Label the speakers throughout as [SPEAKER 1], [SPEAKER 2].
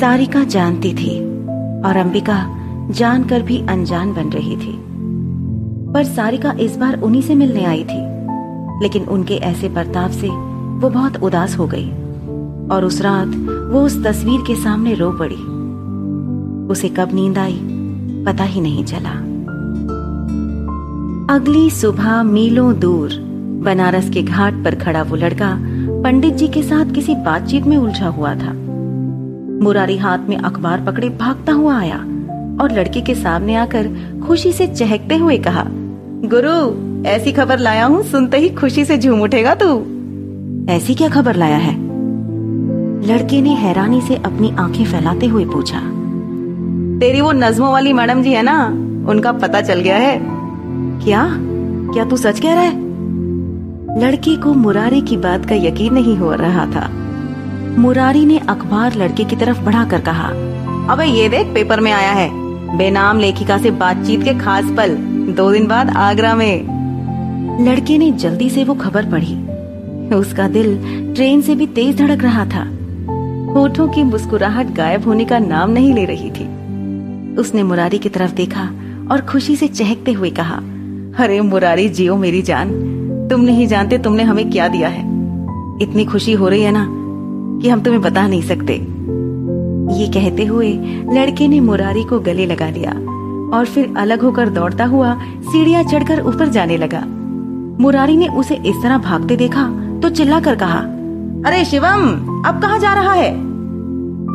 [SPEAKER 1] सारिका जानती थी और अंबिका जानकर भी अनजान बन रही थी। पर सारिका इस बार उन्हीं से मिलने आई थी, लेकिन उनके ऐसे बर्ताव से वो बहुत उदास हो गई और उस रात वो उस तस्वीर के सामने रो पड़ी। उसे कब नींद आई, पता ही नहीं चला। अगली सुबह मीलों दूर, बनारस के घाट पर खड़ा वो लड़का पंडित जी के साथ किसी बातचीत में उलझा हुआ था। मुरारी हाथ में अखबार पकड़े भागता हुआ आया और लड़के के सामने आकर खुशी से चहकते हुए कहा, गुरु, ऐसी खबर लाया हूँ, सुनते ही खुशी से झूम उठेगा तू। ऐसी क्या खबर लाया है? लड़के ने हैरानी से अपनी आँखें फैलाते हुए पूछा, तेरी वो नज्मों वाली मैडम जी है ना, उनका पता चल गया है? क्या? क्या तू सच कह रहा है? लड़के को मुरारी की बात का यकीन नहीं हो रहा था। मुरारी ने अखबार लड़के की तरफ़ बढ़ाकर कहा, अबे, ये देख, पेपर में आया है। बेनाम लेखिका से बातचीत के खास पल, दो दिन बाद आगरा में। लड़के ने जल्दी से वो खबर पढ़ी। उसका दिल ट्रेन से भी तेज धड़क रहा था। होठों की मुस्कुराहट गायब होने का नाम नहीं ले रही थी। उसने मुरारी की तरफ़ देखा और खुशी से चहकते हुए कहा, अरे, मुरारी, जियो मेरी जान। तुम नहीं जानते तुमने हमें क्या दिया है। इतनी खुशी हो रही है ना? कि हम तुम्हें बता नहीं सकते। ये कहते हुए लड़के ने मुरारी को गले लगा लिया और फिर अलग होकर दौड़ता हुआ सीढ़ियाँ चढ़कर ऊपर जाने लगा। मुरारी ने उसे इस तरह भागते देखा तो चिल्ला कर कहा, अरे शिवम, अब कहा जा रहा है?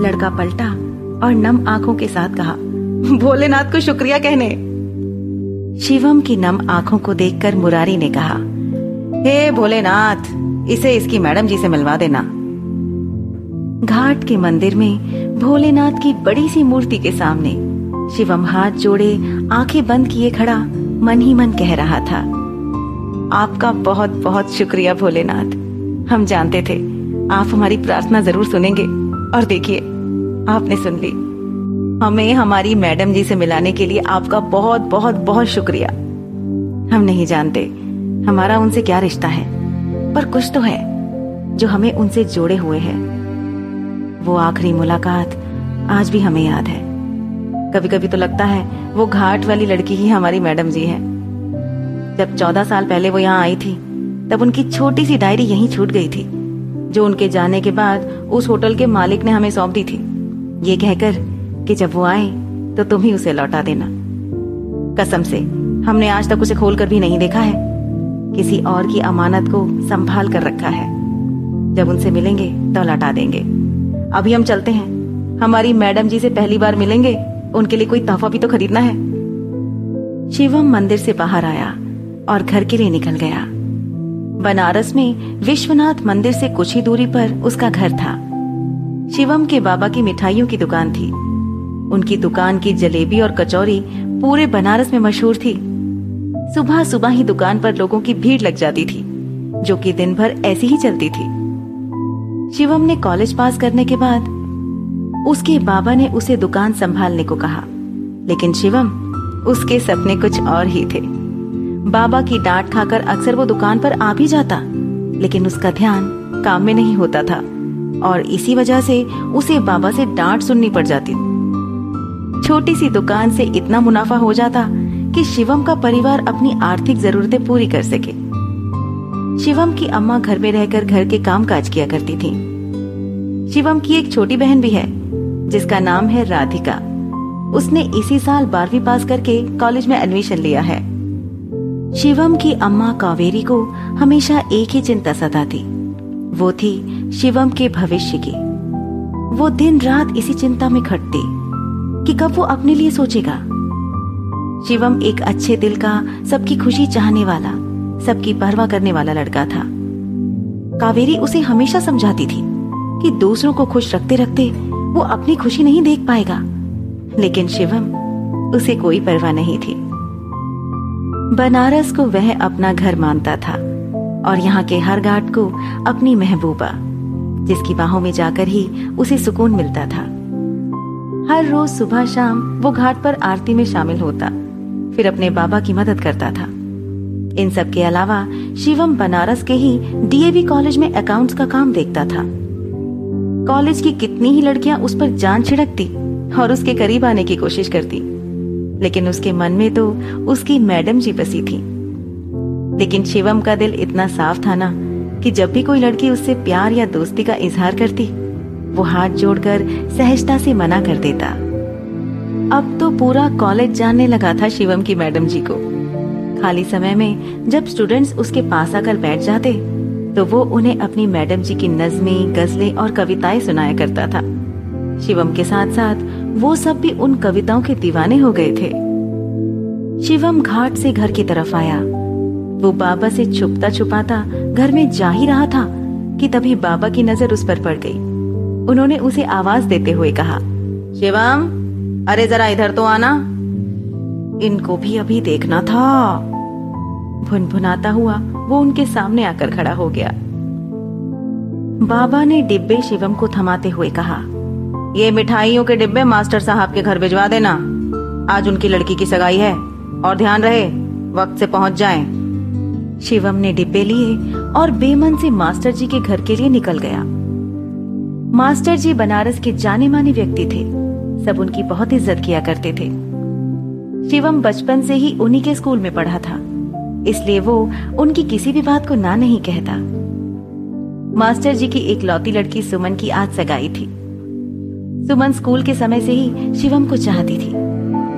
[SPEAKER 1] लड़का पलटा और नम आँखों के साथ कहा, भोलेनाथ को शुक्रिया कहने। शिवम की नम आँखों को देखकर मुरारी ने कहा, हे भोलेनाथ, इसे इसकी मैडम जी से मिलवा देना। घाट के मंदिर में भोलेनाथ की बड़ी सी मूर्ति के सामने शिवम हाथ जोड़े आँखें बंद किए खड़ा मन ही मन कह रहा था, आपका बहुत बहुत शुक्रिया भोलेनाथ। हम जानते थे, आप हमारी प्रार्थना ज़रूर सुनेंगे। और देखिए, आपने सुन ली। हमें हमारी मैडम जी से मिलाने के लिए आपका बहुत बहुत बहुत शुक्रिया। हम नहीं जानते, हमारा उनसे क्या रिश्ता है, पर कुछ तो है, जो हमें उनसे जोड़े हुए हैं। वो आखिरी मुलाकात आज भी हमें याद है। कभी कभी तो लगता है, वो घाट वाली लड़की ही हमारी मैडम जी है। जब चौदह साल पहले वो यहाँ आई थी, तब उनकी छोटी सी डायरी यहीं छूट गई थी, जो उनके जाने के बाद उस होटल के मालिक ने हमें सौंप दी थी। ये कहकर कि जब वो आए तो तुम ही उसे लौटा देना। कसम से, हमने आज तक उसे खोल कर भी नहीं देखा है। किसी और की अमानत को संभाल कर रखा है। जब उनसे मिलेंगे तो लौटा देंगे। अभी हम चलते हैं। हमारी मैडम जी से पहली बार मिलेंगे, उनके लिए कोई तोहफा भी तो खरीदना है। शिवम मंदिर से बाहर आया और घर के लिए निकल गया। बनारस में विश्वनाथ मंदिर से कुछ ही दूरी पर उसका घर था। शिवम के बाबा की मिठाइयों की दुकान थी। उनकी दुकान की जलेबी और कचौरी पूरे बनारस में मशहूर थी। सुबह सुबह ही दुकान पर लोगों की भीड़ लग जाती थी, जो कि दिन भर ऐसी ही चलती थी। शिवम ने कॉलेज पास करने के बाद उसके बाबा ने उसे दुकान संभालने को कहा। लेकिन शिवम उसके सपने कुछ और ही थे। बाबा की डांट खाकर अक्सर वो दुकान पर आ भी जाता, लेकिन उसका ध्यान काम में नहीं होता था, और इसी वजह से उसे बाबा से डांट सुननी पड़ जाती। छोटी सी दुकान से इतना मुनाफा हो जाता कि शिवम का परिवार अपनी आर्थिक जरूरतें पूरी कर सके। शिवम की अम्मा घर में रहकर घर के काम काज किया करती थी। शिवम की एक छोटी बहन भी है, जिसका नाम है राधिका। उसने इसी साल बारहवीं पास करके कॉलेज में एडमिशन लिया है। शिवम की अम्मा कावेरी को हमेशा एक ही चिंता सताती वो थी शिवम के भविष्य की। वो दिन रात इसी चिंता में खटती कि कब वो अपने लिए सोचेगा। शिवम एक अच्छे दिल का सबकी खुशी चाहने वाला सबकी परवाह करने वाला लड़का था। कावेरी उसे हमेशा समझाती थी कि दूसरों को खुश रखते रखते वो अपनी खुशी नहीं देख पाएगा। लेकिन शिवम, उसे कोई परवाह नहीं थी। बनारस को वह अपना घर मानता था और यहाँ के हर घाट को अपनी महबूबा, जिसकी बाहों में जाकर ही उसे सुकून मिलता था। हर रोज सुबह शाम वो घाट पर आरती में शामिल होता, फिर अपने बाबा की मदद करता था। इन सब के अलावा शिवम बनारस के ही डीएवी कॉलेज में अकाउंट्स का काम देखता था। कॉलेज की कितनी ही लड़कियाँ उस पर जान छिड़कती और उसके करीब आने की कोशिश करती, लेकिन उसके मन में तो उसकी मैडम जी बसी थी। लेकिन शिवम का दिल इतना साफ़ था ना कि जब भी कोई लड़की उससे प्यार या दोस्ती का इजहार करती, वो हाथ जोड़कर सहजता से मना कर देता। अब तो पूरा कॉलेज जानने लगा था शिवम की मैडम जी को। खाली समय में जब स्टूडेंट्स उसके पास आकर बैठ जाते तो वो उन्हें अपनी मैडम जी की नज्में, गजलें और कविताएँ सुनाया करता था। शिवम के साथ साथ वो सब भी उन कविताओं के दीवाने हो गए थे। शिवम घाट से घर की तरफ़ आया। वो बाबा से छुपता छुपाता घर में जा ही रहा था कि तभी बाबा की नज़र उस पर पड़ गई। उन्होंने उसे आवाज़ देते हुए कहा, शिवम, अरे जरा इधर तो आना। इनको भी अभी देखना था। भुनभुनाता हुआ वो उनके सामने आकर खड़ा हो गया। बाबा ने डिब्बे शिवम को थमाते हुए कहा, ये मिठाइयों के डिब्बे मास्टर साहब के घर भिजवा देना। आज उनकी लड़की की सगाई है, और ध्यान रहे, वक्त से पहुँच जाएँ। शिवम ने डिब्बे लिए और बेमन से मास्टर जी के घर के लिए निकल गया। मास्टर जी बनारस के जाने माने व्यक्ति थे। सब उनकी बहुत इज़्ज़त किया करते थे। शिवम बचपन से ही उन्हीं के स्कूल में पढ़ा था। इसलिए वो उनकी किसी भी बात को ना नहीं कहता। मास्टर जी की एक लौती लड़की सुमन की आज सगाई थी। सुमन स्कूल के समय से ही शिवम को चाहती थी,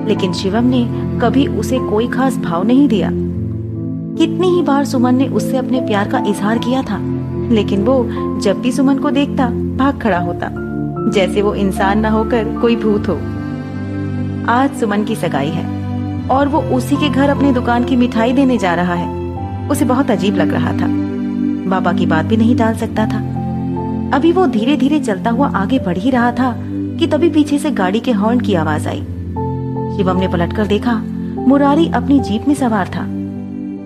[SPEAKER 1] लेकिन शिवम ने कभी उसे कोई खास भाव नहीं दिया। कितनी ही बार सुमन ने उससे अपने प्यार का इजहार किया था, लेकिन वो जब भी सुमन को देखता, भाग खड़ा होता, जैसे वो इंसान ना होकर कोई भूत हो। आज सुमन की सगाई है और वो उसी के घर अपनी दुकान की मिठाई देने जा रहा है। उसे बहुत अजीब लग रहा था। बाबा की बात भी नहीं टाल सकता था। अभी वो धीरे धीरे चलता हुआ आगे बढ़ ही रहा था कि तभी पीछे से गाड़ी के हॉर्न की आवाज़ आई। शिवम ने पलटकर देखा, मुरारी अपनी जीप में सवार था।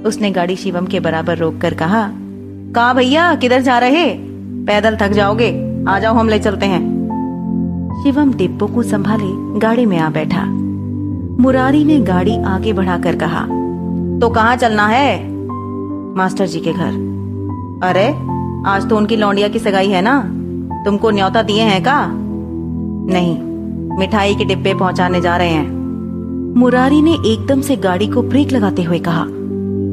[SPEAKER 1] उसने गाड़ी शिवम के बराबर रोककर कहा कहा भैया, किधर जा रहे? पैदल थक जाओगे। आ जाओ, हम ले चलते हैं। शिवम डिब्बों को संभाले गाड़ी में आ बैठा। मुरारी ने गाड़ी आगे बढ़ाकर कहा तो कहाँ चलना है? मास्टर जी के घर। अरे, आज तो उनकी लौंडिया की सगाई है ना? तुमको न्योता दिए हैं का? नहीं, मिठाई के डिब्बे पहुँचाने जा रहे हैं। मुरारी ने एकदम से गाड़ी को ब्रेक लगाते हुए कहा,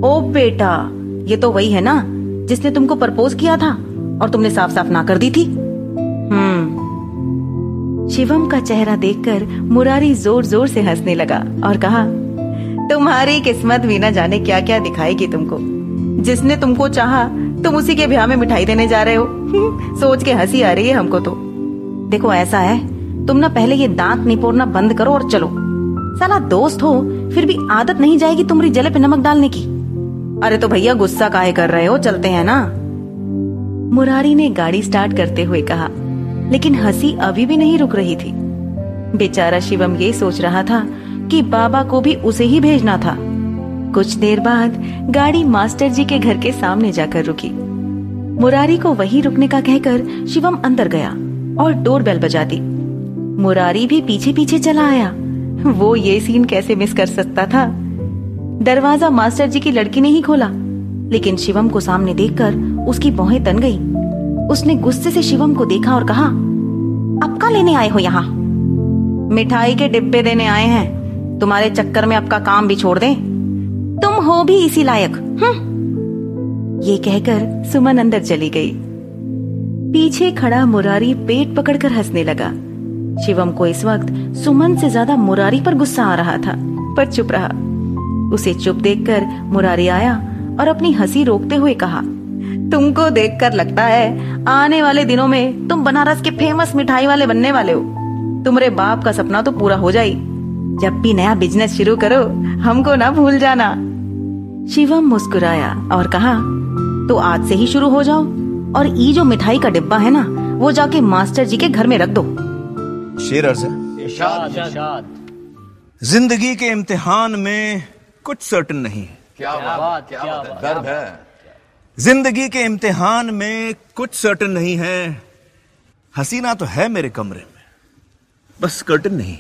[SPEAKER 1] ओ बेटा, ये तो वही है ना, जिसने तुमको प्रपोज किया था और तुमने साफ़ साफ़ ना कर दी थी? हम्म शिवम का चेहरा देखकर मुरारी ज़ोर ज़ोर से हंसने लगा और कहा, तुम्हारी किस्मत भी ना जाने क्या क्या दिखाएगी तुमको। जिसने तुमको चाहा, तुम उसी के ब्याह में मिठाई देने जा रहे हो। सोच के हँसी आ रही है हमको तो। देखो, ऐसा है, तुम ना पहले ये दांत निपोड़ना बंद करो और चलो। साला दोस्त हो, फिर भी आदत नहीं जाएगी तुम्हारी जले पे नमक डालने की। अरे तो भैया गुस्सा काहे कर रहे हो? चलते हैं ना। मुरारी ने गाड़ी स्टार्ट करते हुए कहा लेकिन हँसी अभी भी नहीं रुक रही थी। बेचारा शिवम ये सोच रहा था कि बाबा को भी उसे ही भेजना था। कुछ देर बाद गाड़ी मास्टर जी के घर के सामने जाकर रुकी। मुरारी को वही रुकने का कहकर शिवम अंदर गया और डोर बेल बजा दी मुरारी भी पीछे पीछे चला आया। वो ये सीन कैसे मिस कर सकता था? दरवाज़ा मास्टर जी की लड़की ने ही खोला, लेकिन शिवम को सामने देखकर उसकी बौहें तन गई। उसने गुस्से से शिवम को देखा और कहा अब का लेने आए हो यहाँ? मिठाई के डिब्बे देने आए हैं। तुम्हारे चक्कर में आपका काम भी छोड़ दें। तुम हो भी इसी लायक हम्म? ये कहकर सुमन अंदर चली गई। पीछे खड़ा मुरारी पेट पकड़कर हंसने लगा। शिवम को इस वक्त सुमन से ज़्यादा मुरारी पर गुस्सा आ रहा था, पर चुप रहा। उसे चुप देखकर मुरारी आया और अपनी हँसी रोकते हुए कहा तुमको देखकर लगता है आने वाले दिनों में तुम बनारस के फ़ेमस मिठाई वाले बनने वाले हो। तुम्हारे बाप का सपना तो पूरा हो जाए। जब भी नया बिज़नेस शुरू करो हमको ना भूल जाना। शिवम मुस्कुराया और कहा तो आज से ही शुरू हो जाओ। और ये जो मिठाई का डिब्बा है ना वो जाके मास्टर जी के घर में रख दो।
[SPEAKER 2] शेर ज़िंदगी के इम्तिहान में कुछ सर्टन नहीं है।
[SPEAKER 3] क्या बात क्या बात। गर्व है।
[SPEAKER 2] ज़िंदगी के इम्तिहान में कुछ सर्टन नहीं है। हसीना तो है मेरे कमरे में। बस कर्टन नहीं।